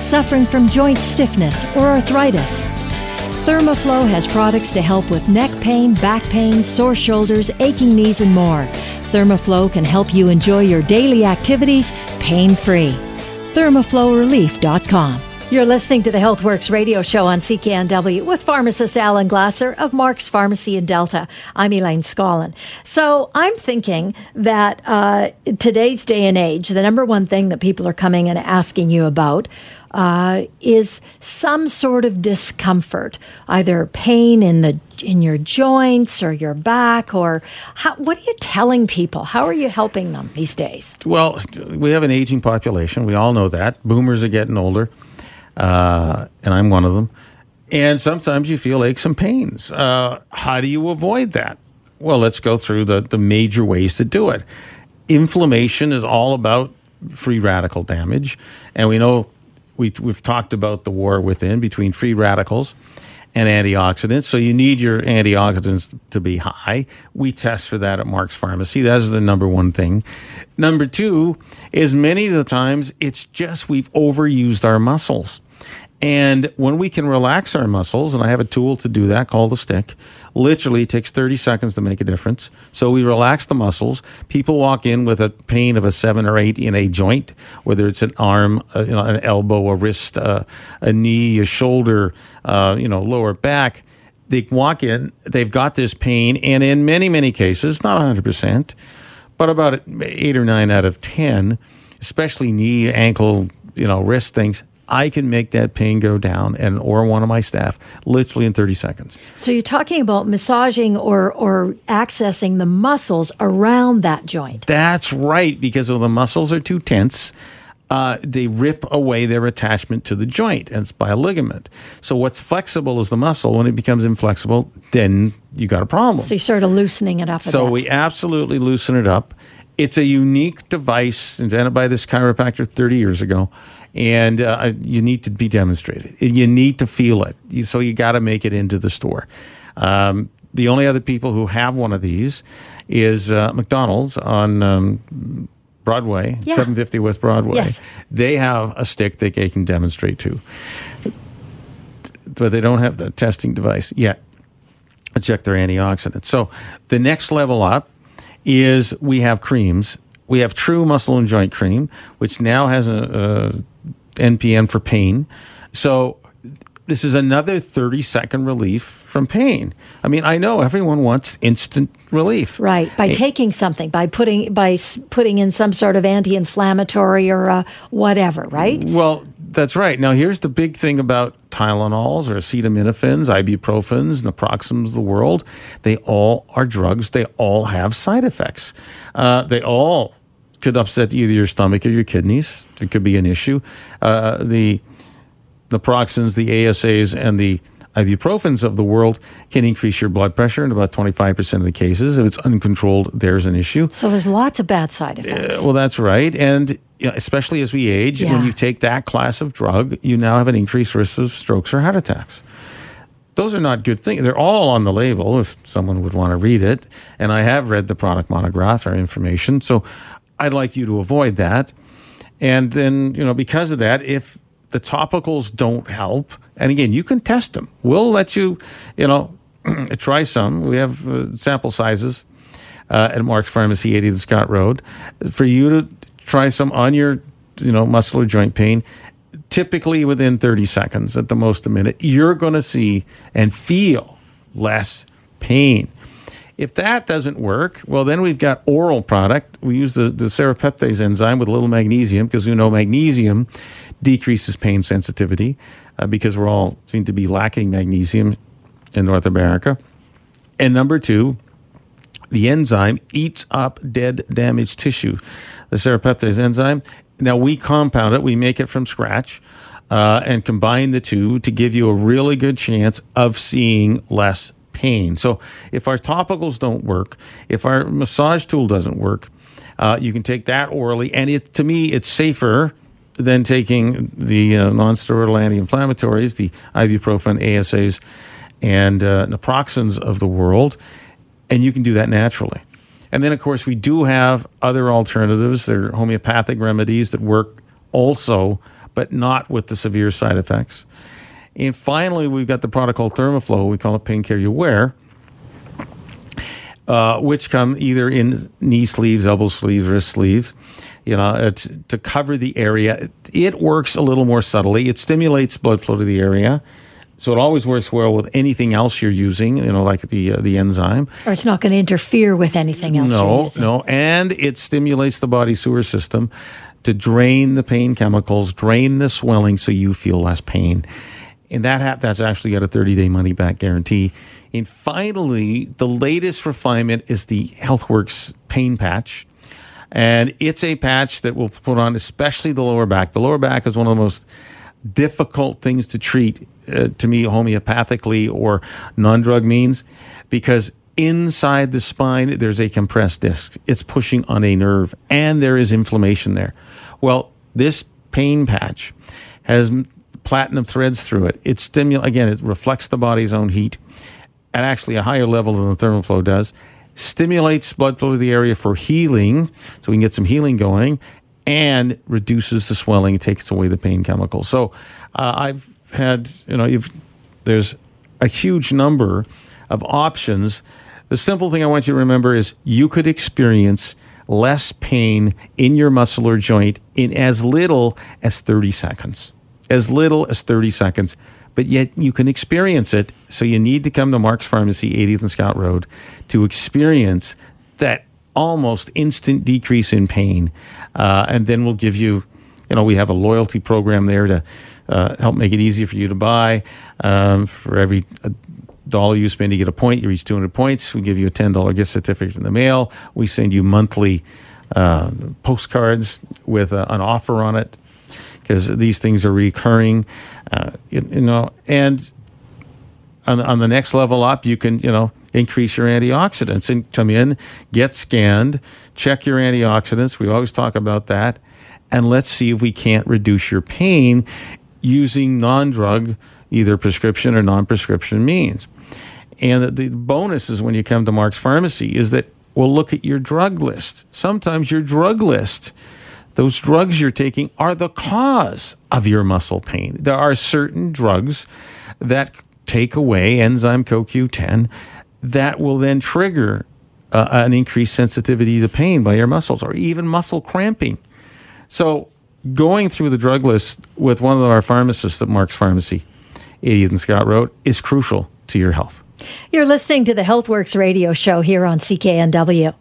suffering from joint stiffness, or arthritis? Thermoflow has products to help with neck pain, back pain, sore shoulders, aching knees, and more. Thermoflow can help you enjoy your daily activities pain free. ThermoflowRelief.com. You're listening to the HealthWorks radio show on CKNW with pharmacist Alan Glasser of Mark's Pharmacy in Delta. I'm Elaine Scollin. So I'm thinking that uh, today's day and age, the number one thing that people are coming and asking you about uh, is some sort of discomfort, either pain in the in your joints or your back, or how, what are you telling people? How are you helping them these days? Well, we have an aging population. We all know that. Boomers are getting older uh, and I'm one of them. And sometimes you feel aches and pains. Uh, how do you avoid that? Well, let's go through the, the major ways to do it. Inflammation is all about free radical damage. And we know we, we've talked about the war within between free radicals and antioxidants. So you need your antioxidants to be high. We test for that at Mark's Pharmacy. That is the number one thing. Number two is many of the times it's just we've overused our muscles. And when we can relax our muscles, and I have a tool to do that called the stick, literally takes 30 seconds to make a difference. So we relax the muscles. People walk in with a pain of a seven or eight in a joint, whether it's an arm, uh, you know, an elbow, a wrist, uh, a knee, a shoulder, uh, you know, lower back. They walk in, they've got this pain, and in many, many cases, not 100%, but about eight or nine out of 10, especially knee, ankle, you know, wrist things, I can make that pain go down and or one of my staff literally in 30 seconds. So you're talking about massaging or or accessing the muscles around that joint. That's right because if the muscles are too tense, uh, they rip away their attachment to the joint, and it's by a ligament. So what's flexible is the muscle. When it becomes inflexible, then you got a problem. So sort of loosening it up. so bit. we absolutely loosen it up. It's a unique device invented by this chiropractor 30 years ago and uh, you need to be demonstrated. You need to feel it. So you got to make it into the store. Um, the only other people who have one of these is uh, McDonald's on um, Broadway, yeah. 750 West Broadway. Yes. They have a stick that they can demonstrate to, but they don't have the testing device yet to check their antioxidants. So the next level up is we have creams. We have True Muscle and Joint Cream, which now has a, a NPN for pain. So this is another 30 second relief from pain. I mean, I know everyone wants instant relief. Right. By taking something, by putting by putting in some sort of anti-inflammatory or uh, whatever, right? Well, that's right. Now, here's the big thing about Tylenols or acetaminophen,s ibuprofens, naproxens, the world. They all are drugs. They all have side effects. Uh, they all could upset either your stomach or your kidneys. It could be an issue. Uh, the naproxens, the ASAs, and the ibuprofens of the world can increase your blood pressure in about 25% of the cases. If it's uncontrolled, there's an issue. So there's lots of bad side effects. Uh, well, that's right. And you know, especially as we age, yeah. when you take that class of drug, you now have an increased risk of strokes or heart attacks. Those are not good things. They're all on the label if someone would want to read it. And I have read the product monograph or information. So I'd like you to avoid that. And then, you know, because of that, if the topicals don't help, and again, you can test them. We'll let you, you know, try some. We have uh, sample sizes uh, at Mark's Pharmacy, 80 the Scott Road, for you to try some on your, you know, muscular joint pain. Typically within 30 seconds, at the most a minute, you're going to see and feel less pain. If that doesn't work, well, then we've got oral product. We use the, the serrapeptase enzyme with a little magnesium because we know magnesium decreases pain sensitivity uh, because we're all seem to be lacking magnesium in North America. And number two, the enzyme eats up dead, damaged tissue. The serrapeptase enzyme. Now we compound it. We make it from scratch. uh, and combine the two to give you a really good chance of seeing less pain. So if our topicals don't work, if our massage tool doesn't work, uh, you can take that orally, and it to me it's safer than taking the uh, non-steroidal anti-inflammatories, the ibuprofen, ASAs, and uh, naproxens of the world, and you can do that naturally. And then, of course, we do have other alternatives. There are homeopathic remedies that work also, but not with the severe side effects. And finally, we've got the product called Thermoflow. We call it Pain Care You Wear, uh, which come either in knee sleeves, elbow sleeves, wrist sleeves. You know, to cover the area. It works a little more subtly. It stimulates blood flow to the area. So it always works well with anything else you're using, you know, like the uh, the enzyme. Or it's not going to interfere with anything else. No, no, and it stimulates the body sewer system to drain the pain chemicals, drain the swelling, so you feel less pain. And that ha- that's actually got a 30 day money back guarantee. And finally, the latest refinement is the HealthWorks pain patch. And it's a patch that will put on especially the lower back. The lower back is one of the most difficult things to treat uh, to me homeopathically or non-drug means because inside the spine there's a compressed disc it's pushing on a nerve and there is inflammation there well this pain patch has platinum threads through it it stimulates again it reflects the body's own heat at actually a higher level than the Thermoflow does stimulates blood flow to the area for healing so we can get some healing going and reduces the swelling, takes away the pain chemicals. So uh, I've had, you know, there's a huge number of options. The simple thing I want you to remember is you could experience less pain in your muscle or joint in as little as 30 seconds. As little as 30 seconds. But yet you can experience it. So you need to come to Mark's Pharmacy, 80th and Scott Road, to experience that almost instant decrease in pain. Uh, and then we'll give you, you know, we have a loyalty program there to uh, help make it easy for you to buy. Um, for every dollar you spend, you get a point. You reach 200 points. We give you a $10 gift certificate in the mail. We send you monthly uh, postcards with uh, an offer on it because these things are recurring, uh, you, you, know, and on, on the next level up, you can, you know, increase your antioxidants and come in, get scanned, check your antioxidants. We always talk about that. And let's see if we can't reduce your pain using non drug, either prescription or non prescription means. And the bonus is when you come to Mark's Pharmacy is that we'll look at your drug list. Sometimes your drug list, those drugs you're taking, are the cause of your muscle pain. There are certain drugs that take away enzyme CoQ10 that will then trigger uh, an increased sensitivity to pain by your muscles or even muscle cramping. So, going through the drug list with one of our pharmacists at Mark's Pharmacy, 80th and Scott Road, is crucial to your health. You're listening to the HealthWorks radio show here on CKNW.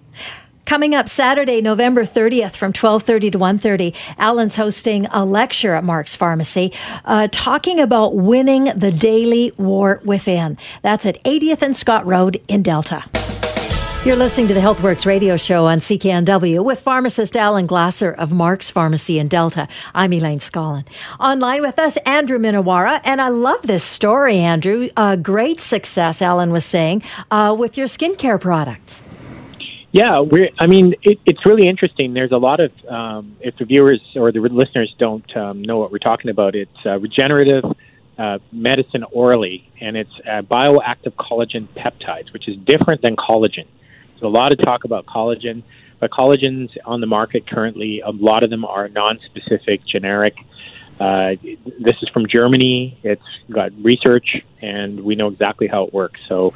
Coming up Saturday, November 30th from 12:30 to 1:30, Alan's hosting a lecture at Mark's Pharmacy uh, talking about winning the daily war within. That's at 80th and Scott Road in Delta. You're listening to the HealthWorks radio show on CKNW with pharmacist Alan Glasser of Mark's Pharmacy in Delta. I'm Elaine Scollin. Online with us, Andrew Minowara. And I love this story, Andrew. Uh, great success, Alan was saying, uh, with your skincare products. Yeah, we're. I mean, it, it's really interesting. There's a lot of, um, if the viewers or the listeners don't um, know what we're talking about, it's uh, regenerative uh, medicine orally, and it's uh, bioactive collagen peptides, which is different than collagen. So a lot of talk about collagen, but collagens on the market currently, a lot of them are non-specific, generic. Uh, this is from Germany. It's got research, and we know exactly how it works. So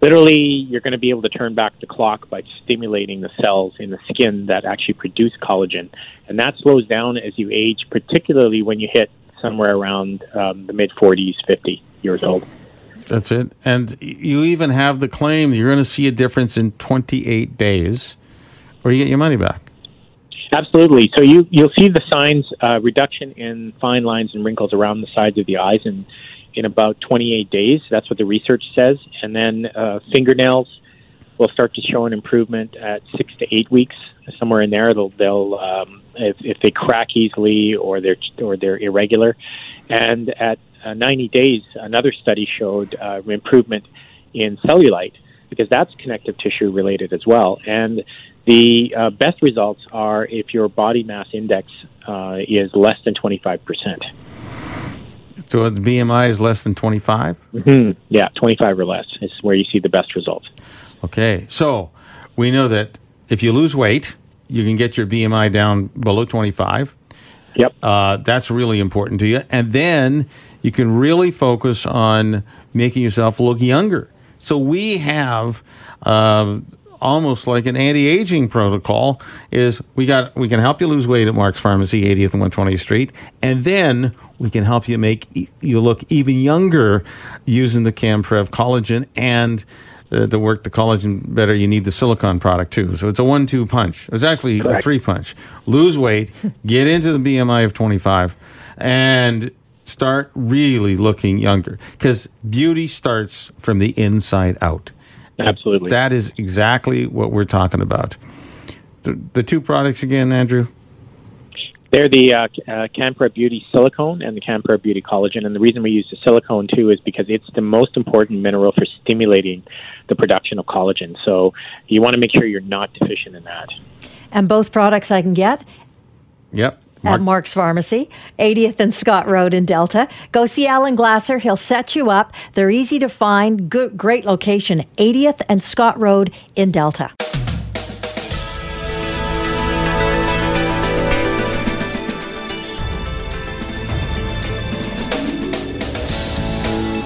literally you're going to be able to turn back the clock by stimulating the cells in the skin that actually produce collagen. And that slows down as you age particularly when you hit somewhere around um, the mid 40s 50 years old. That's it. And you even have the claim that you're going to see a difference in 28 days or you get your money back. Absolutely. So you you'll see the signs uh, reduction in fine lines and wrinkles around the sides of the eyes, and in about 28 days. That's what the research says. And then uh, fingernails will start to show an improvement at six to eight weeks, somewhere in there. They'll, they'll um, if, if they crack easily or they're or they're irregular, and at uh, 90 days, another study showed uh, improvement in cellulite because that's connective tissue related as well. And the uh, best results are if your body mass index uh, is less than 25%. So the BMI is less than 25? Mm-hmm. Yeah, 25 or less is where you see the best results. Okay, so we know that if you lose weight, you can get your BMI down below 25. Yep. Uh, that's really important to you. And then you can really focus on making yourself look younger. So we have uh, almost like an anti-aging protocol is we got we can help you lose weight at Mark's Pharmacy, 80th and 120th Street, and then we can help you make you look even younger using the CanPrev collagen and uh, to work the collagen better, you need the silicon product too. So it's a one-two punch. It's actually Correct. a three-punch. Lose weight, get into the BMI of 25, and start really looking younger because beauty starts from the inside out. Absolutely. That is exactly what we're talking about. The, the two products again, Andrew? They're the uh, uh, CanPrev Beauty Silicone and the CanPrev Beauty Collagen. And the reason we use the silicone too is because it's the most important mineral for stimulating the production of collagen. So you want to make sure you're not deficient in that. And both products I can get? Yep. Mark. At Mark's Pharmacy, 80th and Scott Road in Delta. Go see Alan Glasser. He'll set you up. They're easy to find. Good, great location, 80th and Scott Road in Delta.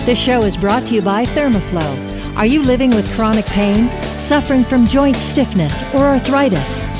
This show is brought to you by Thermoflow. Are you living with chronic pain, suffering from joint stiffness or arthritis?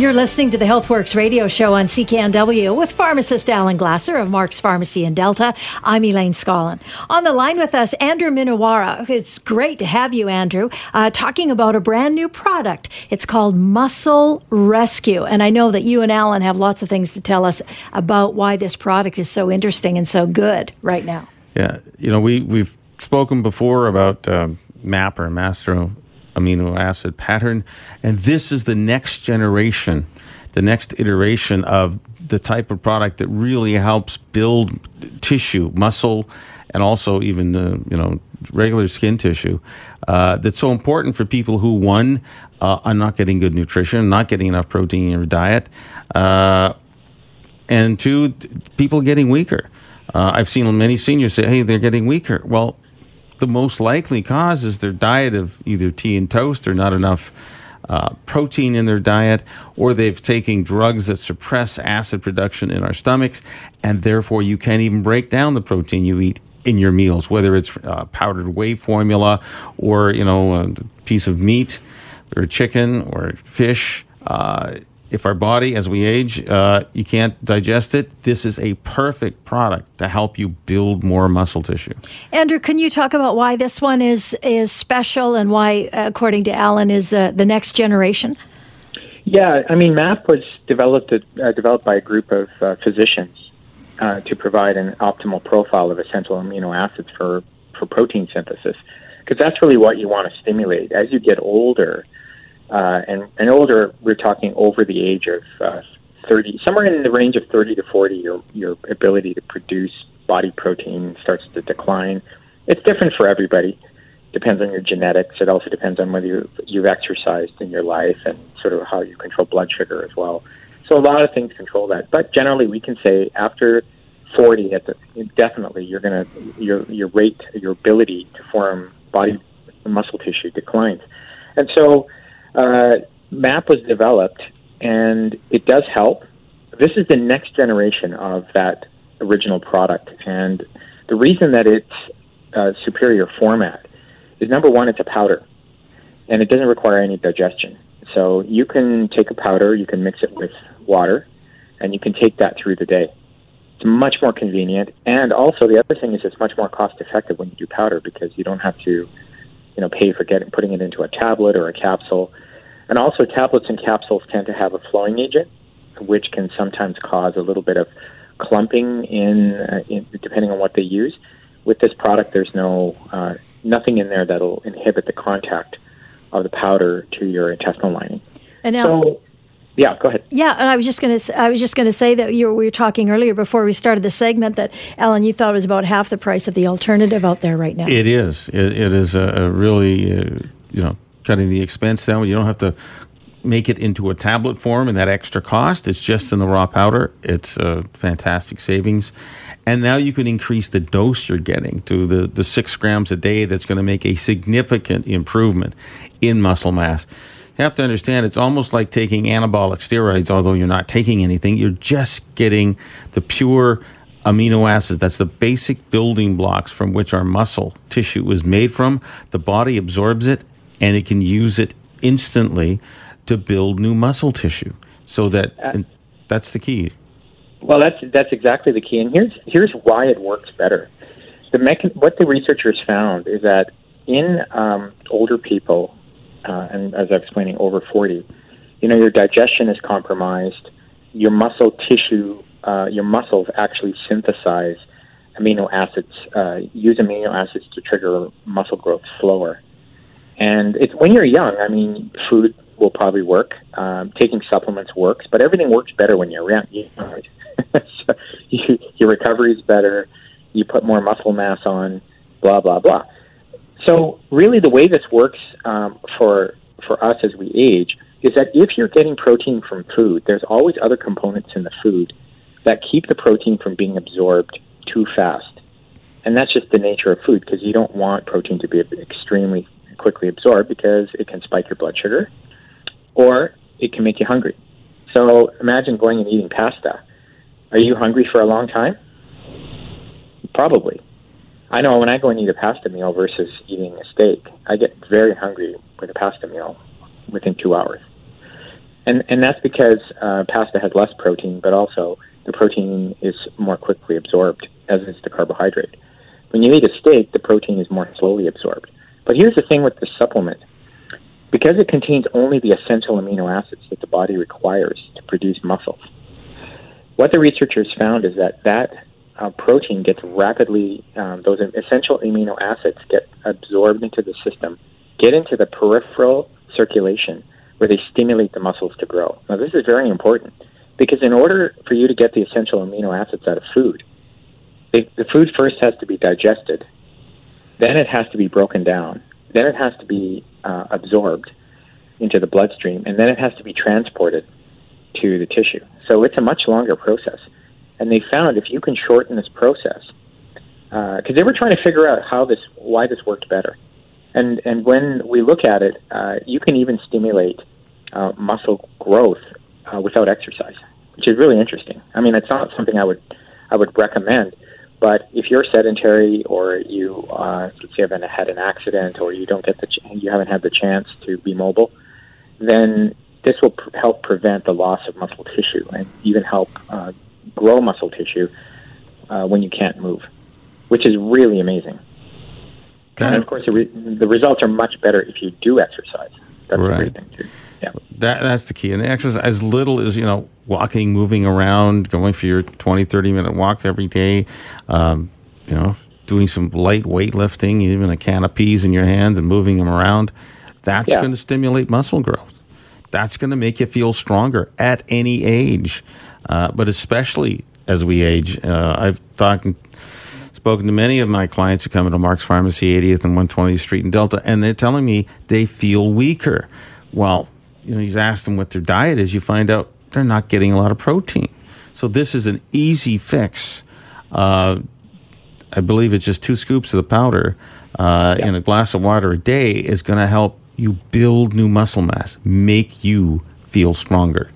You're listening to the HealthWorks radio show on CKNW with pharmacist Alan Glasser of Mark's Pharmacy in Delta. I'm Elaine Scollin. On the line with us, Andrew Minowara. It's great to have you, Andrew, uh, talking about a brand new product. It's called Muscle Rescue. And I know that you and Alan have lots of things to tell us about why this product is so interesting and so good right now. Yeah. You know, we, we've spoken before about um, MAP or Master amino acid pattern. And this is the next generation, the next iteration of the type of product that really helps build tissue, muscle, and also even the you know regular skin tissue. Uh, that's so important for people who one uh, are not getting good nutrition, not getting enough protein in your diet, uh, and two, people getting weaker. Uh, I've seen many seniors say, "Hey, they're getting weaker." Well, the most likely cause is their diet of either tea and toast or not enough uh, protein in their diet, or they've taken drugs that suppress acid production in our stomachs, and therefore you can't even break down the protein you eat in your meals, whether it's uh, powdered whey formula or you know a piece of meat or chicken or fish. Uh, if our body, as we age, uh, you can't digest it, this is a perfect product to help you build more muscle tissue. Andrew, can you talk about why this one is is special and why, according to Alan, is uh, the next generation? Yeah, I mean, MAP was developed uh, developed by a group of uh, physicians uh, to provide an optimal profile of essential amino acids for for protein synthesis, because that's really what you want to stimulate as you get older uh, and, and older, we're talking over the age of uh, 30, somewhere in the range of 30 to 40, your, your ability to produce body protein starts to decline. It's different for everybody. Depends on your genetics. It also depends on whether you've, you've exercised in your life and sort of how you control blood sugar as well. So a lot of things control that. But generally, we can say after 40, at the, definitely you're to your your rate, your ability to form body muscle tissue declines. And so uh, MAP was developed, and it does help. This is the next generation of that original product, and the reason that it's a superior format is number one, it's a powder, and it doesn't require any digestion. So you can take a powder, you can mix it with water, and you can take that through the day. It's much more convenient, and also the other thing is it's much more cost effective when you do powder because you don't have to you know, pay for getting putting it into a tablet or a capsule. And also, tablets and capsules tend to have a flowing agent, which can sometimes cause a little bit of clumping in, uh, in depending on what they use. With this product, there's no uh, nothing in there that'll inhibit the contact of the powder to your intestinal lining. And now, So, yeah, go ahead. yeah, and I was just going to I was just going to say that you were, we were talking earlier before we started the segment that Alan, you thought it was about half the price of the alternative out there right now. It is. It, it is a, a really, uh, you know, cutting the expense down. You don't have to make it into a tablet form and that extra cost. It's just in the raw powder. It's a fantastic savings. And now you can increase the dose you're getting to the, the six grams a day. That's going to make a significant improvement in muscle mass. You have to understand it's almost like taking anabolic steroids, although you're not taking anything. You're just getting the pure amino acids. That's the basic building blocks from which our muscle tissue is made from. The body absorbs it and it can use it instantly to build new muscle tissue. So that and that's the key. Well, that's that's exactly the key, and here's here's why it works better. The mechan- what the researchers found is that in um, older people, uh, and as I'm explaining, over 40, you know, your digestion is compromised. Your muscle tissue, uh, your muscles actually synthesize amino acids, uh, use amino acids to trigger muscle growth slower. And it's when you're young. I mean, food will probably work. Um, taking supplements works, but everything works better when you're young. young. so you, your recovery is better. You put more muscle mass on. Blah blah blah. So really, the way this works um, for for us as we age is that if you're getting protein from food, there's always other components in the food that keep the protein from being absorbed too fast. And that's just the nature of food because you don't want protein to be extremely quickly absorbed because it can spike your blood sugar or it can make you hungry. So imagine going and eating pasta. Are you hungry for a long time? Probably. I know when I go and eat a pasta meal versus eating a steak, I get very hungry with a pasta meal within two hours. And, and that's because uh, pasta has less protein, but also the protein is more quickly absorbed, as is the carbohydrate. When you eat a steak, the protein is more slowly absorbed. But here's the thing with the supplement because it contains only the essential amino acids that the body requires to produce muscles. What the researchers found is that that uh, protein gets rapidly, um, those essential amino acids get absorbed into the system, get into the peripheral circulation where they stimulate the muscles to grow. Now, this is very important because in order for you to get the essential amino acids out of food, they, the food first has to be digested, then it has to be broken down, then it has to be uh, absorbed into the bloodstream, and then it has to be transported to the tissue. So it's a much longer process. And they found if you can shorten this process, because uh, they were trying to figure out how this, why this worked better. And and when we look at it, uh, you can even stimulate uh, muscle growth uh, without exercise, which is really interesting. I mean, it's not something I would I would recommend, but if you're sedentary or you uh, let's say haven't had an accident or you don't get the ch- you haven't had the chance to be mobile, then this will pr- help prevent the loss of muscle tissue and even help uh, grow muscle tissue uh, when you can't move, which is really amazing. And of course, the, re- the results are much better if you do exercise. That's Right. the great thing too. Yeah. That that's the key. And exercise as little as you know, walking, moving around, going for your 20, 30 minute walk every day. Um, you know, doing some light weightlifting, even a can of peas in your hands and moving them around. That's Yeah. going to stimulate muscle growth. That's going to make you feel stronger at any age, uh, but especially as we age. Uh, I've talked spoken to many of my clients who come into Mark's Pharmacy, 80th and 120th Street in Delta, and they're telling me they feel weaker. Well, you know, he's asked them what their diet is. You find out they're not getting a lot of protein. So this is an easy fix. Uh, I believe it's just two scoops of the powder uh, in a glass of water a day is going to help you build new muscle mass, make you feel stronger.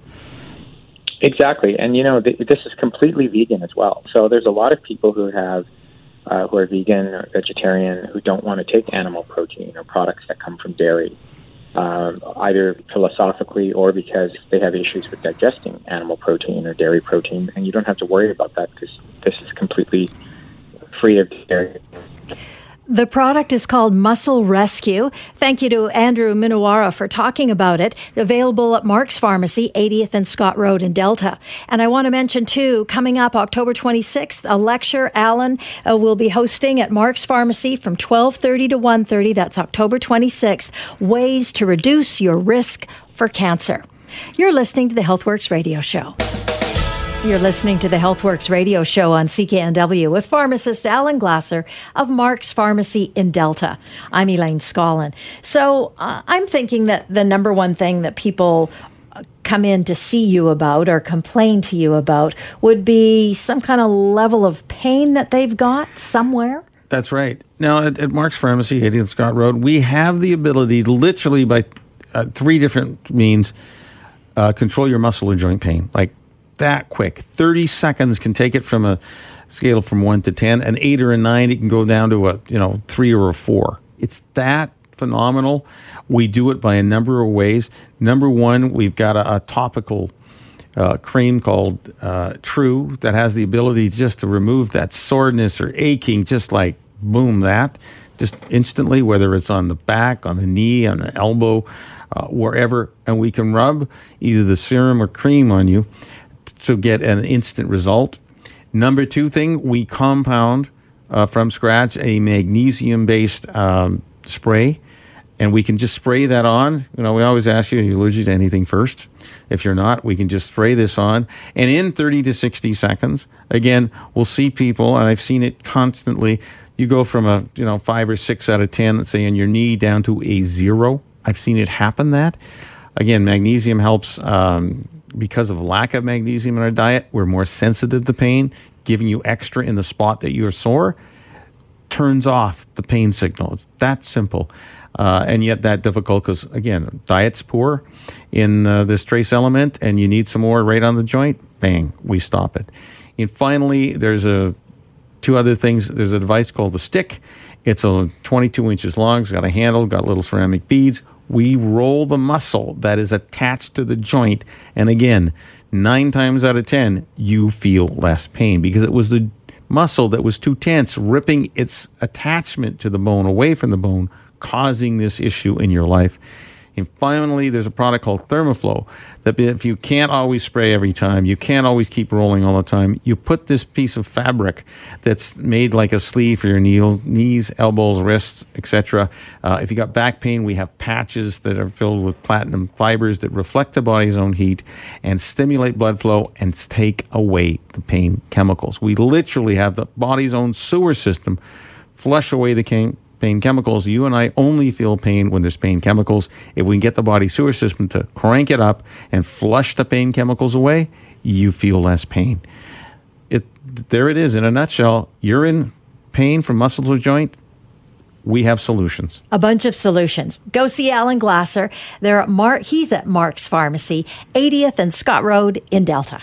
Exactly, and you know th- this is completely vegan as well. So there's a lot of people who have uh, who are vegan or vegetarian who don't want to take animal protein or products that come from dairy, um, either philosophically or because they have issues with digesting animal protein or dairy protein, and you don't have to worry about that because this is completely free of dairy. The product is called Muscle Rescue. Thank you to Andrew Minowara for talking about it. Available at Mark's Pharmacy, 80th and Scott Road in Delta. And I want to mention too, coming up October 26th, a lecture Alan uh, will be hosting at Mark's Pharmacy from 12:30 to 1:30. That's October 26th. Ways to reduce your risk for cancer. You're listening to the HealthWorks radio show. You're listening to the HealthWorks radio show on CKNW with pharmacist Alan Glasser of Mark's Pharmacy in Delta. I'm Elaine Scollin. So uh, I'm thinking that the number one thing that people uh, come in to see you about or complain to you about would be some kind of level of pain that they've got somewhere. That's right. Now, at, at Mark's Pharmacy, 80th Scott Road, we have the ability, literally by uh, three different means, uh, control your muscle or joint pain. Like that quick. 30 seconds can take it from a scale from 1 to 10. An 8 or a 9, it can go down to a, you know, 3 or a 4. It's that phenomenal. We do it by a number of ways. Number one, we've got a, a topical uh, cream called uh, True that has the ability just to remove that soreness or aching, just like boom, that just instantly, whether it's on the back, on the knee, on the elbow, uh, wherever, and we can rub either the serum or cream on you to get an instant result. Number two thing, we compound uh, from scratch a magnesium based um, spray. And we can just spray that on. You know, we always ask you, are you allergic to anything first? If you're not, we can just spray this on. And in 30 to 60 seconds, again, we'll see people, and I've seen it constantly. You go from a, you know, five or six out of 10, let's say, on your knee down to a zero. I've seen it happen that. Again, magnesium helps um, because of lack of magnesium in our diet, we're more sensitive to pain, giving you extra in the spot that you're sore turns off the pain signal. It's that simple. Uh, and yet that difficult because, again, diet's poor in uh, this trace element and you need some more right on the joint, bang, we stop it. And finally, there's a two other things. There's a device called the stick. It's a 22 inches long. It's got a handle, got little ceramic beads we roll the muscle that is attached to the joint. And again, nine times out of 10, you feel less pain because it was the muscle that was too tense, ripping its attachment to the bone away from the bone, causing this issue in your life. And finally, there's a product called Thermoflow that if you can't always spray every time, you can't always keep rolling all the time, you put this piece of fabric that's made like a sleeve for your knee, knees, elbows, wrists, etc. Uh, if you got back pain, we have patches that are filled with platinum fibers that reflect the body's own heat and stimulate blood flow and take away the pain chemicals. We literally have the body's own sewer system flush away the pain chemicals. You and I only feel pain when there's pain chemicals. If we can get the body sewer system to crank it up and flush the pain chemicals away, you feel less pain. It there it is in a nutshell. You're in pain from muscles or joint. We have solutions. A bunch of solutions. Go see Alan Glasser. They're at Mark. He's at Mark's Pharmacy, 80th and Scott Road in Delta.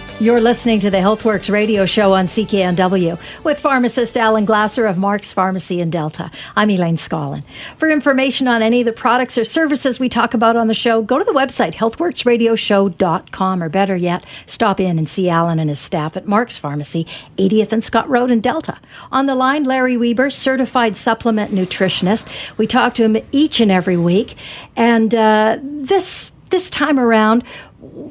You're listening to the HealthWorks radio show on CKNW with pharmacist Alan Glasser of Mark's Pharmacy in Delta. I'm Elaine Scollin. For information on any of the products or services we talk about on the show, go to the website healthworksradioshow.com or better yet, stop in and see Alan and his staff at Mark's Pharmacy, 80th and Scott Road in Delta. On the line, Larry Weber, certified supplement nutritionist. We talk to him each and every week. And uh, this this time around,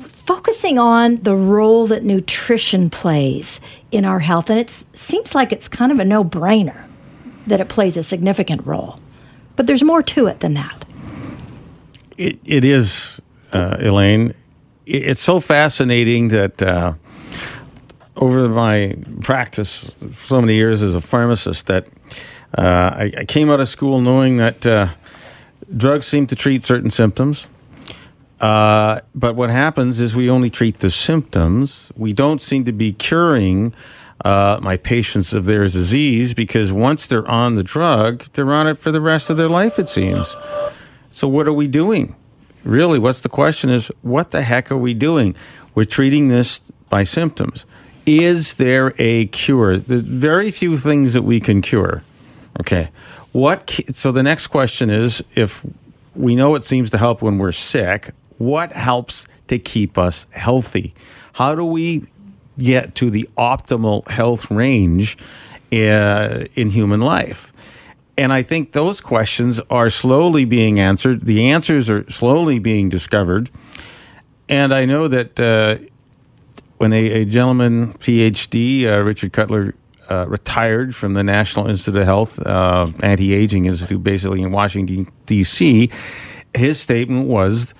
focusing on the role that nutrition plays in our health. And it seems like it's kind of a no brainer that it plays a significant role. But there's more to it than that. it, it is, uh, Elaine. it's so fascinating that uh, over my practice, so many years as a pharmacist, that uh, I, I, came out of school knowing that uh, drugs seem to treat certain symptoms uh, but what happens is we only treat the symptoms. We don't seem to be curing uh, my patients of their disease because once they're on the drug, they're on it for the rest of their life, it seems. So, what are we doing? Really, what's the question is what the heck are we doing? We're treating this by symptoms. Is there a cure? There's very few things that we can cure. Okay. What so the next question is if we know it seems to help when we're sick, what helps to keep us healthy? How do we get to the optimal health range uh, in human life? And I think those questions are slowly being answered. The answers are slowly being discovered. And I know that uh, when a, a, gentleman, PhD, uh, Richard Cutler, uh, retired from the National Institute of Health uh, Anti Aging Institute, basically in Washington, D.C., his statement was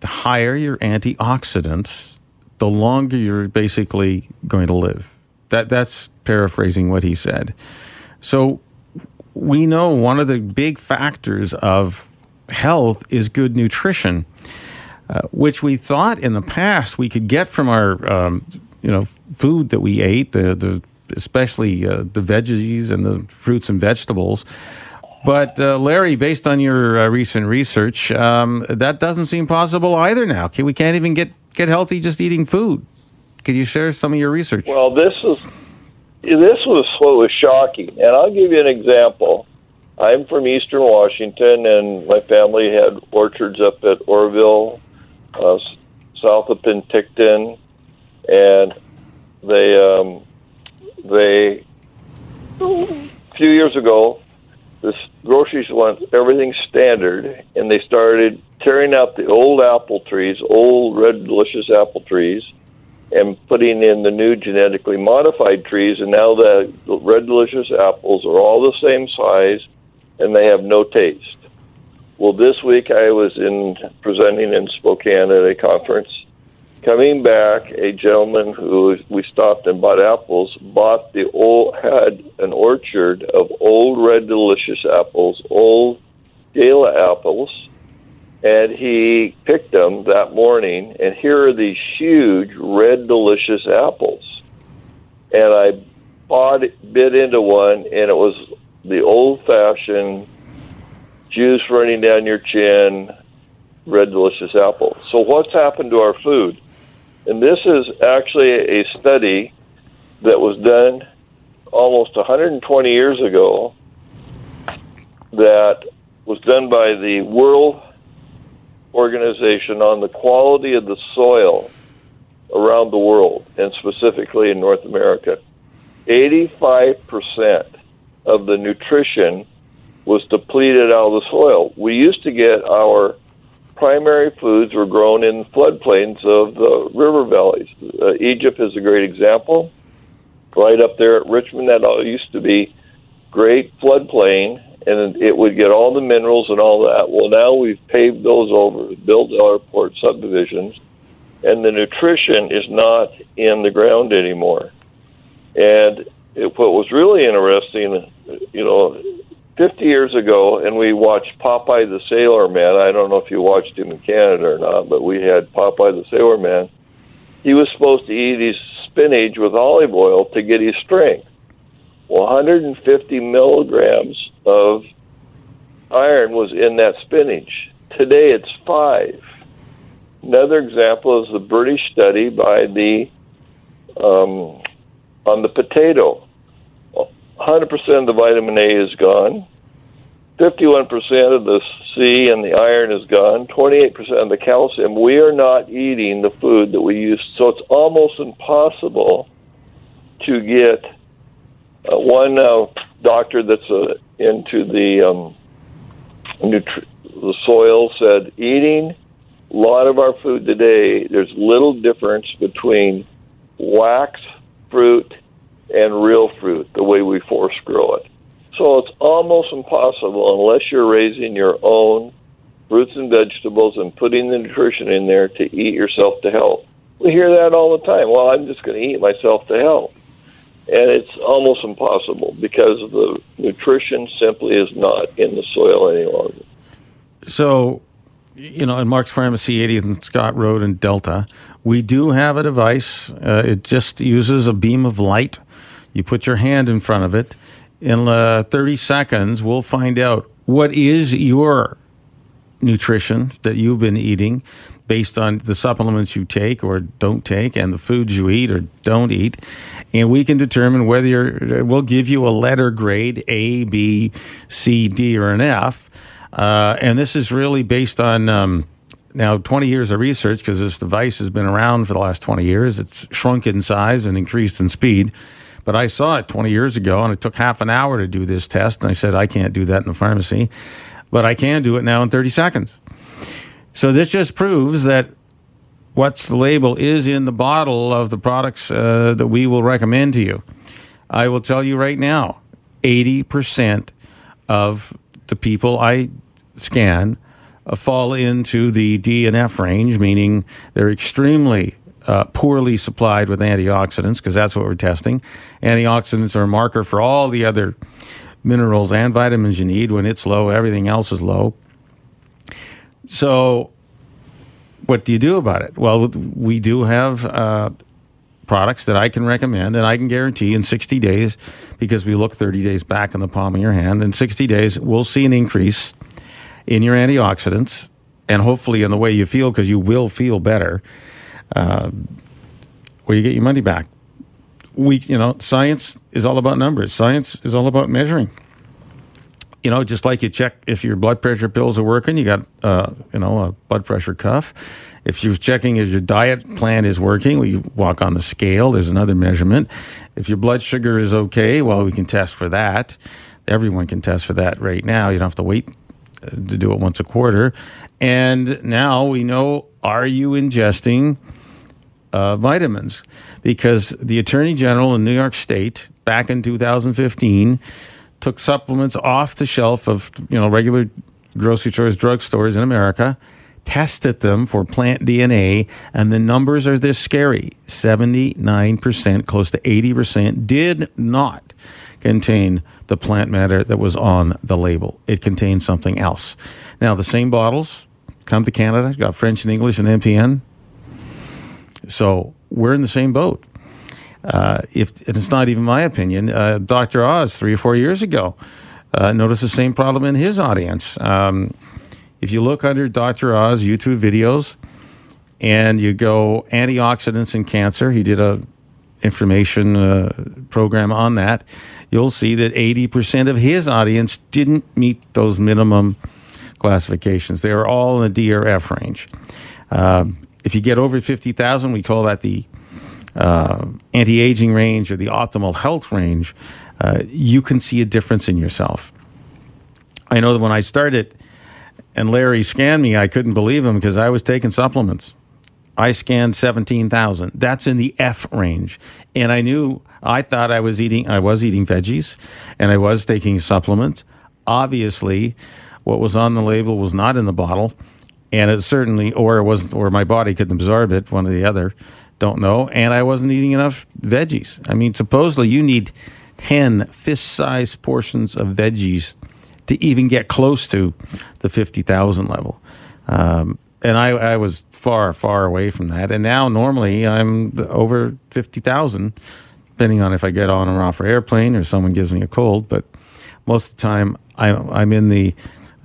the higher your antioxidants, the longer you're basically going to live. That that's paraphrasing what he said. So we know one of the big factors of health is good nutrition, uh, which we thought in the past we could get from our um, you know food that we ate, the the especially uh, the veggies and the fruits and vegetables. But uh, Larry, based on your uh, recent research, um, that doesn't seem possible either. Now, we can't even get get healthy just eating food. Could you share some of your research? Well, this is this was what was shocking, and I'll give you an example. I'm from Eastern Washington, and my family had orchards up at Oroville, uh, south of Penticton, and they um, they a few years ago the groceries went everything standard, and they started tearing out the old apple trees, old red delicious apple trees, and putting in the new genetically modified trees. And now the red delicious apples are all the same size, and they have no taste. Well, this week I was in presenting in Spokane at a conference, Coming back, a gentleman who we stopped and bought apples bought the old had an orchard of old red delicious apples, old gala apples, and he picked them that morning. And here are these huge red delicious apples, and I bought bit into one, and it was the old fashioned juice running down your chin, red delicious apple. So what's happened to our food? And this is actually a study that was done almost 120 years ago that was done by the World Organization on the quality of the soil around the world, and specifically in North America. 85% of the nutrition was depleted out of the soil. We used to get our primary foods were grown in floodplains of the river valleys. Uh, Egypt is a great example. Right up there at Richmond, that all used to be great floodplain, and it would get all the minerals and all that. Well, now we've paved those over, built our port subdivisions, and the nutrition is not in the ground anymore. And it, what was really interesting, you know, 50 years ago, and we watched Popeye the Sailor Man. I don't know if you watched him in Canada or not, but we had Popeye the Sailor Man. He was supposed to eat his spinach with olive oil to get his strength. 150 milligrams of iron was in that spinach. Today it's five. Another example is the British study by the um, on the potato. 100% of the vitamin A is gone. 51% of the C and the iron is gone. 28% of the calcium. We are not eating the food that we used. So it's almost impossible to get uh, one uh, doctor that's uh, into the um, nutri- the soil said eating a lot of our food today. There's little difference between wax fruit and real fruit the way we force grow it. So it's almost impossible unless you're raising your own fruits and vegetables and putting the nutrition in there to eat yourself to health. We hear that all the time. Well, I'm just going to eat myself to health. And it's almost impossible because the nutrition simply is not in the soil any longer. So, you know, in Mark's Pharmacy, 80th and Scott Road in Delta, we do have a device. Uh, it just uses a beam of light You put your hand in front of it. In uh, 30 seconds, we'll find out what is your nutrition that you've been eating based on the supplements you take or don't take and the foods you eat or don't eat. And we can determine whether you're, we'll give you a letter grade A, B, C, D, or an F. Uh, and this is really based on um, now 20 years of research because this device has been around for the last 20 years. It's shrunk in size and increased in speed. But I saw it 20 years ago and it took half an hour to do this test. And I said, I can't do that in the pharmacy, but I can do it now in 30 seconds. So this just proves that what's the label is in the bottle of the products uh, that we will recommend to you. I will tell you right now 80% of the people I scan fall into the D and F range, meaning they're extremely uh, poorly supplied with antioxidants, because that's what we're testing. Antioxidants are a marker for all the other minerals and vitamins you need. When it's low, everything else is low. So, what do you do about it? Well, we do have uh, products that I can recommend and I can guarantee in 60 days, because we look 30 days back in the palm of your hand, in 60 days, we'll see an increase in your antioxidants and hopefully in the way you feel, because you will feel better, uh, where you get your money back. We, you know, science is all about numbers, science is all about measuring you know, just like you check if your blood pressure pills are working, you got, uh, you know, a blood pressure cuff. If you're checking if your diet plan is working, we walk on the scale. There's another measurement. If your blood sugar is okay, well, we can test for that. Everyone can test for that right now. You don't have to wait uh, to do it once a quarter. And now we know are you ingesting uh, vitamins? Because the Attorney General in New York State back in 2015 took supplements off the shelf of you know regular grocery stores, drugstores in America, tested them for plant DNA, and the numbers are this scary: seventy-nine percent, close to eighty percent, did not contain the plant matter that was on the label. It contained something else. Now the same bottles come to Canada, got French and English and NPN. So we're in the same boat. Uh, if it's not even my opinion, uh, Dr. Oz three or four years ago uh, noticed the same problem in his audience. Um, if you look under Dr. Oz YouTube videos and you go antioxidants and cancer, he did a information uh, program on that. You'll see that 80% of his audience didn't meet those minimum classifications. They were all in the D or F range. Um, if you get over 50,000, we call that the uh, anti aging range or the optimal health range, uh, you can see a difference in yourself. I know that when I started and Larry scanned me, I couldn't believe him because I was taking supplements. I scanned 17,000. That's in the F range. And I knew, I thought I was eating, I was eating veggies and I was taking supplements. Obviously, what was on the label was not in the bottle. And it certainly, or it wasn't or my body couldn't absorb it, one or the other. Don't know. And I wasn't eating enough veggies. I mean, supposedly you need 10 fist sized portions of veggies to even get close to the 50,000 level. Um, and I, I, was far, far away from that. And now, normally, I'm over 50,000, depending on if I get on or off an airplane or someone gives me a cold. But most of the time, I, I'm in the,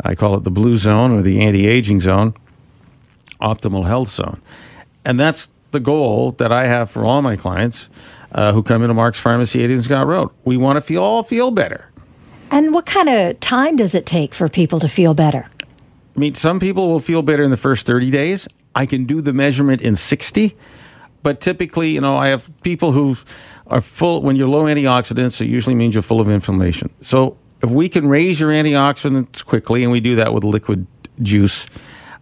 I call it the blue zone or the anti aging zone, optimal health zone. And that's the goal that I have for all my clients uh, who come into Mark's Pharmacy, 80 Scott Road. We want to feel all feel better. And what kind of time does it take for people to feel better? I mean, some people will feel better in the first 30 days. I can do the measurement in 60. But typically, you know, I have people who are full, when you're low antioxidants, it usually means you're full of inflammation. So if we can raise your antioxidants quickly, and we do that with liquid juice,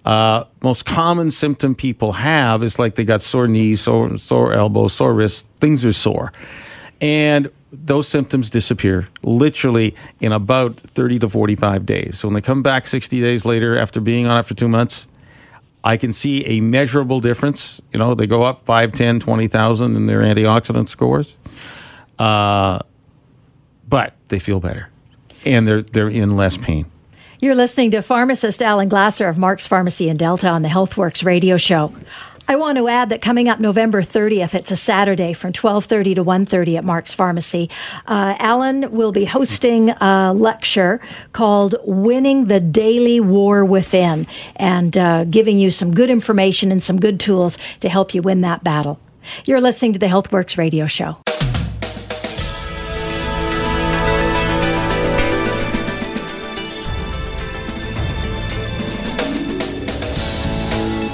uh, most common symptom people have is like they got sore knees, sore, sore elbows, sore wrists, things are sore. And those symptoms disappear literally in about 30 to 45 days. So when they come back 60 days later after being on for two months, I can see a measurable difference. You know, they go up 5, 10, 20,000 in their antioxidant scores. Uh, but they feel better and they're, they're in less pain. You're listening to pharmacist Alan Glasser of Mark's Pharmacy in Delta on the HealthWorks radio show. I want to add that coming up November 30th, it's a Saturday from 12:30 to 1:30 at Mark's Pharmacy. Uh, Alan will be hosting a lecture called "Winning the Daily War Within" and uh, giving you some good information and some good tools to help you win that battle. You're listening to the HealthWorks radio show.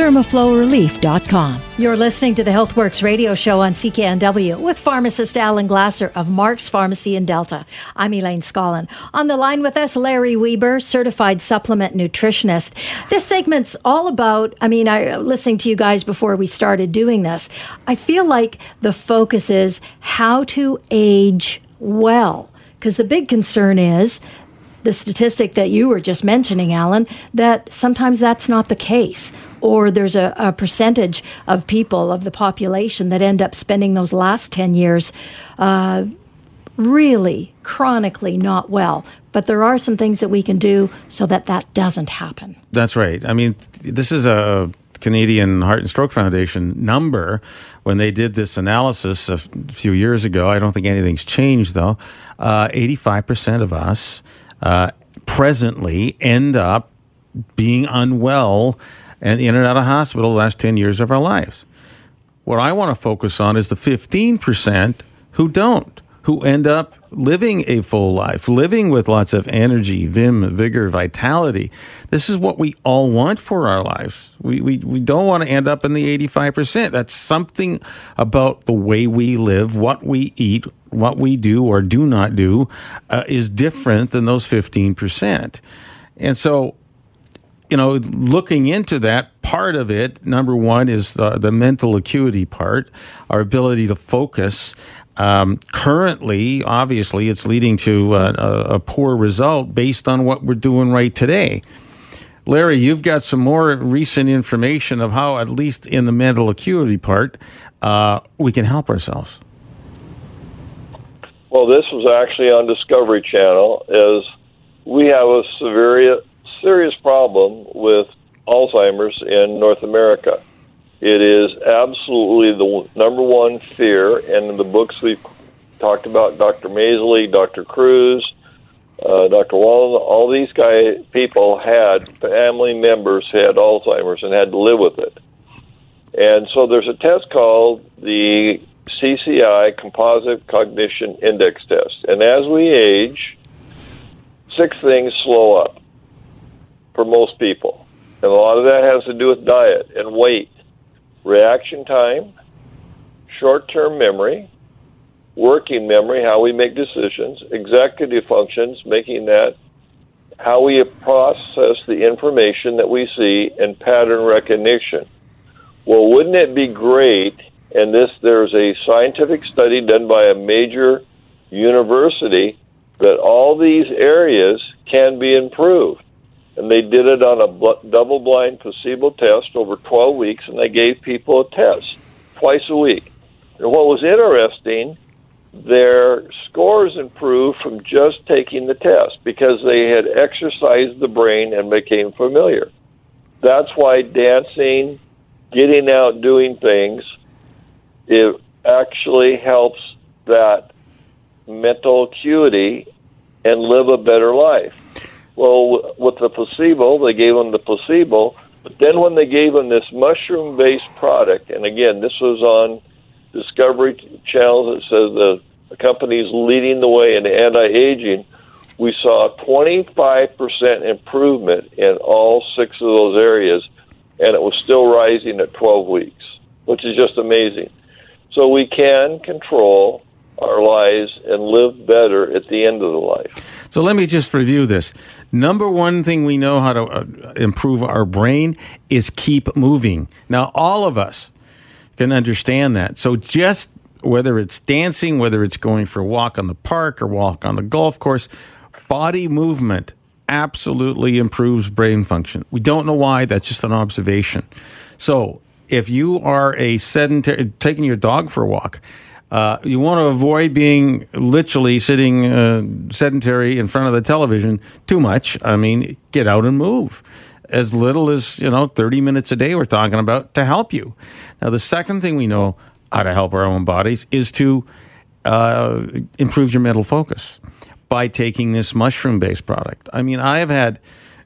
thermoflowrelief.com. You're listening to the HealthWorks radio show on CKNW with pharmacist Alan Glasser of Mark's Pharmacy in Delta. I'm Elaine Scollin. On the line with us, Larry Weber, certified supplement nutritionist. This segment's all about, I mean, I listening to you guys before we started doing this, I feel like the focus is how to age well. Because the big concern is the statistic that you were just mentioning, Alan, that sometimes that's not the case. Or there's a, a, percentage of people, of the population, that end up spending those last 10 years uh, really chronically not well. But there are some things that we can do so that that doesn't happen. That's right. I mean, this is a Canadian Heart and Stroke Foundation number when they did this analysis a few years ago. I don't think anything's changed, though. Uh, 85% of us uh, presently end up being unwell and in and out of hospital the last 10 years of our lives. What I want to focus on is the 15% who don't, who end up living a full life, living with lots of energy, vim, vigor, vitality. This is what we all want for our lives. We, we, we don't want to end up in the 85%. That's something about the way we live, what we eat, what we do or do not do uh, is different than those 15%. And so, you know, looking into that, part of it, number one, is the, the mental acuity part, our ability to focus. Um, currently, obviously, it's leading to a, a, poor result based on what we're doing right today. Larry, you've got some more recent information of how, at least in the mental acuity part, uh, we can help ourselves. Well, this was actually on Discovery Channel. Is we have a severe, serious problem with Alzheimer's in North America. It is absolutely the number one fear, and in the books we've talked about, Dr. Masley, Dr. Cruz, uh, Dr. Wallen, all these guy people had family members had Alzheimer's and had to live with it. And so there's a test called the CCI Composite Cognition Index Test. And as we age, six things slow up for most people. And a lot of that has to do with diet and weight, reaction time, short term memory, working memory, how we make decisions, executive functions, making that how we process the information that we see, and pattern recognition. Well, wouldn't it be great and this there's a scientific study done by a major university that all these areas can be improved. And they did it on a bl- double blind placebo test over 12 weeks, and they gave people a test twice a week. And what was interesting, their scores improved from just taking the test because they had exercised the brain and became familiar. That's why dancing, getting out, doing things, it actually helps that mental acuity and live a better life. Well, with the placebo, they gave them the placebo, but then when they gave them this mushroom based product, and again, this was on Discovery Channel that says the, company is leading the way in anti aging, we saw a 25% improvement in all six of those areas, and it was still rising at 12 weeks, which is just amazing so we can control our lives and live better at the end of the life. So let me just review this. Number one thing we know how to uh, improve our brain is keep moving. Now, all of us can understand that. So just whether it's dancing, whether it's going for a walk on the park or walk on the golf course, body movement absolutely improves brain function. We don't know why. That's just an observation. So if you are a sedentary, taking your dog for a walk, uh, you want to avoid being literally sitting uh, sedentary in front of the television too much. I mean, get out and move. As little as, you know, 30 minutes a day we're talking about to help you. Now, the second thing we know how to help our own bodies is to uh, improve your mental focus by taking this mushroom based product. I mean, I have had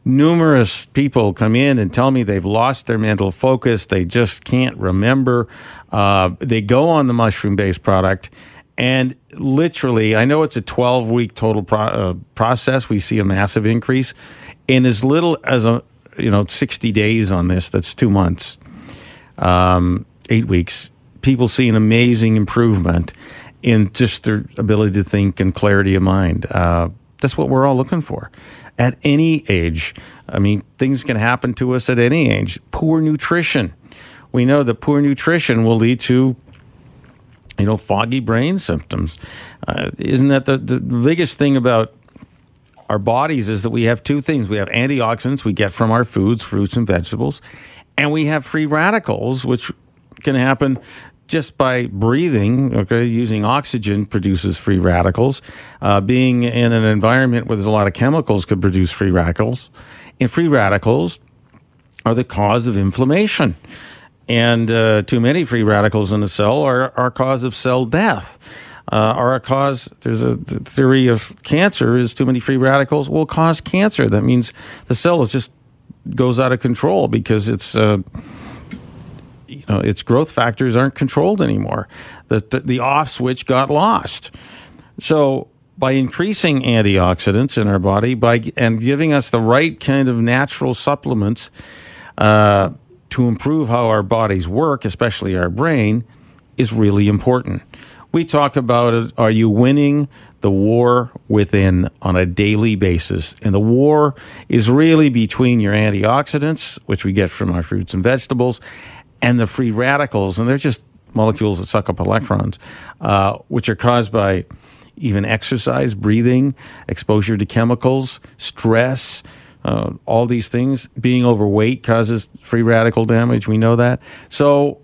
numerous people come in and tell me they've lost their mental focus. They just can't remember. Uh, they go on the mushroom based product. And literally, I know it's a 12 week total pro- uh, process. We see a massive increase in as little as a, you know, 60 days on this. That's two months, um, eight weeks. People see an amazing improvement in just their ability to think and clarity of mind. Uh, that's what we're all looking for at any age. I mean, things can happen to us at any age. Poor nutrition. We know that poor nutrition will lead to you know, foggy brain symptoms. Uh, isn't that the, the biggest thing about our bodies is that we have two things. We have antioxidants we get from our foods, fruits and vegetables, and we have free radicals, which can happen just by breathing, okay, using oxygen produces free radicals. Uh, being in an environment where there's a lot of chemicals could produce free radicals. And free radicals are the cause of inflammation. And uh, too many free radicals in a cell are, are a cause of cell death. Uh, are a cause, there's a theory of cancer is too many free radicals will cause cancer. That means the cell is just goes out of control because it's uh, you know its growth factors aren't controlled anymore. The, the, the off switch got lost. So by increasing antioxidants in our body by and giving us the right kind of natural supplements uh, to improve how our bodies work, especially our brain, is really important. We talk about it. Are you winning the war within on a daily basis? And the war is really between your antioxidants, which we get from our fruits and vegetables, and the free radicals, and they're just molecules that suck up electrons, uh, which are caused by even exercise, breathing, exposure to chemicals, stress, uh, all these things. Being overweight causes free radical damage. We know that. So,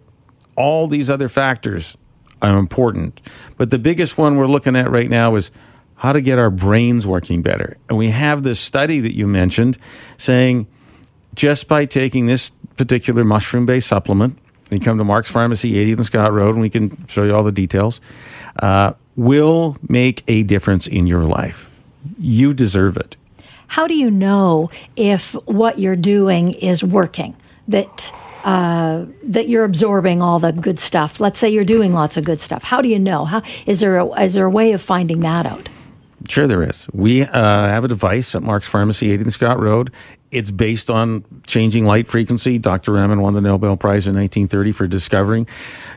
all these other factors are important. But the biggest one we're looking at right now is how to get our brains working better. And we have this study that you mentioned saying just by taking this particular mushroom based supplement, you come to Mark's Pharmacy, 80th and Scott Road, and we can show you all the details, uh, will make a difference in your life. You deserve it. How do you know if what you're doing is working? That uh, that you're absorbing all the good stuff. Let's say you're doing lots of good stuff. How do you know? How is there a, is there a way of finding that out? Sure, there is. We uh, have a device at Mark's Pharmacy, 80th Scott Road. It's based on changing light frequency. Dr. Raman won the Nobel Prize in 1930 for discovering.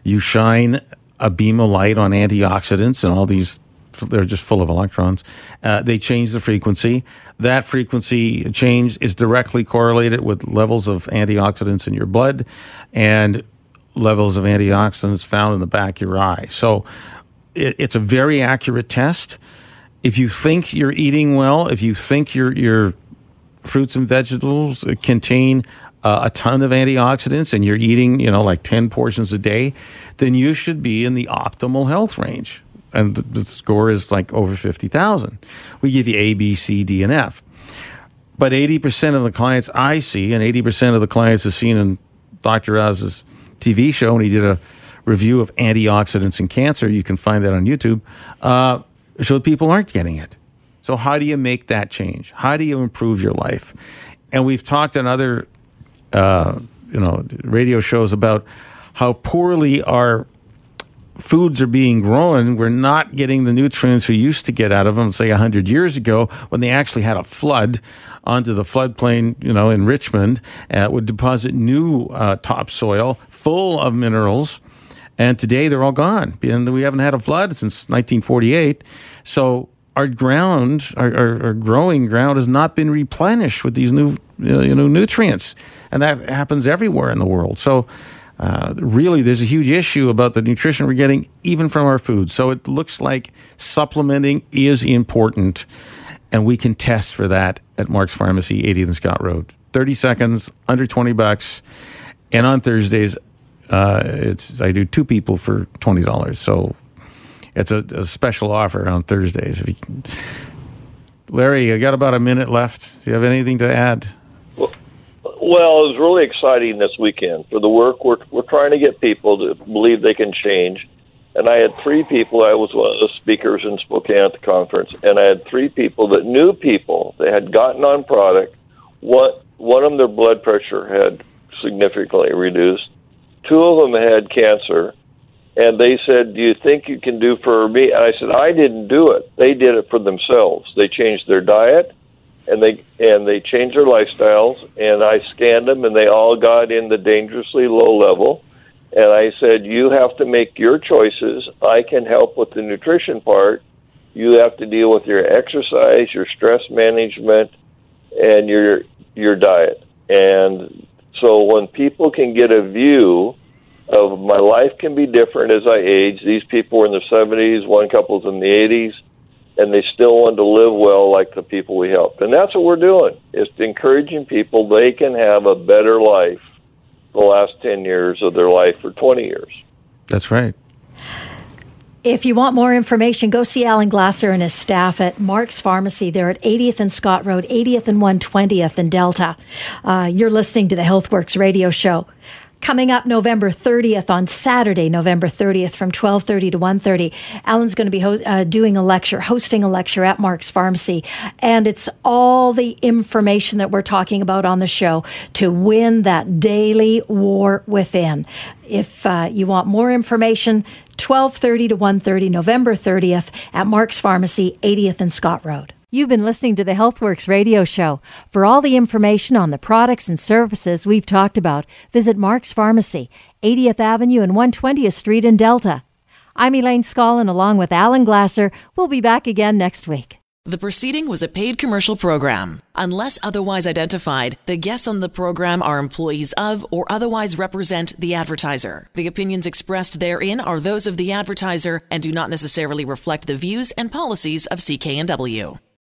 You shine a beam of light on antioxidants and all these they're just full of electrons. Uh, they change the frequency. That frequency change is directly correlated with levels of antioxidants in your blood and levels of antioxidants found in the back of your eye. So it, it's a very accurate test. If you think you're eating well, if you think your your fruits and vegetables contain uh, a ton of antioxidants and you're eating, you know, like 10 portions a day, then you should be in the optimal health range. And the score is like over 50,000. We give you A, B, C, D, and F. But 80% of the clients I see, and 80% of the clients have seen in Dr. Oz's TV show, and he did a review of antioxidants and cancer. You can find that on YouTube. Uh, show people aren't getting it. So, how do you make that change? How do you improve your life? And we've talked in other, uh, you know, radio shows about how poorly our foods are being grown. We're not getting the nutrients we used to get out of them, say 100 years ago, when they actually had a flood onto the floodplain, you know, in Richmond, uh, would deposit new uh, topsoil full of minerals. And today they're all gone. And we haven't had a flood since 1948. So our ground, our, our, our, growing ground, has not been replenished with these new, you know, nutrients, and that happens everywhere in the world. So, uh, really, there's a huge issue about the nutrition we're getting, even from our food. So it looks like supplementing is important, and we can test for that at Mark's Pharmacy, 80th and Scott Road. 30 seconds, under 20 bucks. And on Thursdays, uh, it's I do two people for $20. So it's a, a special offer on Thursdays. You. Larry, I got about a minute left. Do you have anything to add? Well, it was really exciting this weekend for the work. We're, we're trying to get people to believe they can change. And I had three people. I was one of the speakers in Spokane at the conference, and I had three people that knew people. They had gotten on product. One, one of them, their blood pressure had significantly reduced. Two of them had cancer, and they said, "Do you think you can do for me?" And I said, "I didn't do it. They did it for themselves. They changed their diet, and they and they changed their lifestyles. And I scanned them, and they all got in the dangerously low level." And I said, "You have to make your choices. I can help with the nutrition part. You have to deal with your exercise, your stress management, and your your diet." And so when people can get a view of my life can be different as I age. These people were in their 70s, one couple's in the 80s, and they still want to live well like the people we helped. And that's what we're doing, is encouraging people they can have a better life the last 10 years of their life or 20 years. That's right. If you want more information, go see Alan Glasser and his staff at Mark's Pharmacy. They're at 80th and Scott Road, 80th and 120th in Delta. Uh, you're listening to the HealthWorks radio show coming up November 30th on Saturday, November 30th from 12:30 to 1:30. Alan's going to be ho- uh, doing a lecture, hosting a lecture at Mark's Pharmacy, and it's all the information that we're talking about on the show to win that daily war within. If uh, you want more information, 12:30 to 1:30 November 30th at Mark's Pharmacy, 80th and Scott Road. You've been listening to the HealthWorks radio show. For all the information on the products and services we've talked about, visit Mark's Pharmacy, 80th Avenue and 120th Street in Delta. I'm Elaine Scollin along with Alan Glasser. We'll be back again next week. The proceeding was a paid commercial program. Unless otherwise identified, the guests on the program are employees of or otherwise represent the advertiser. The opinions expressed therein are those of the advertiser and do not necessarily reflect the views and policies of CKNW.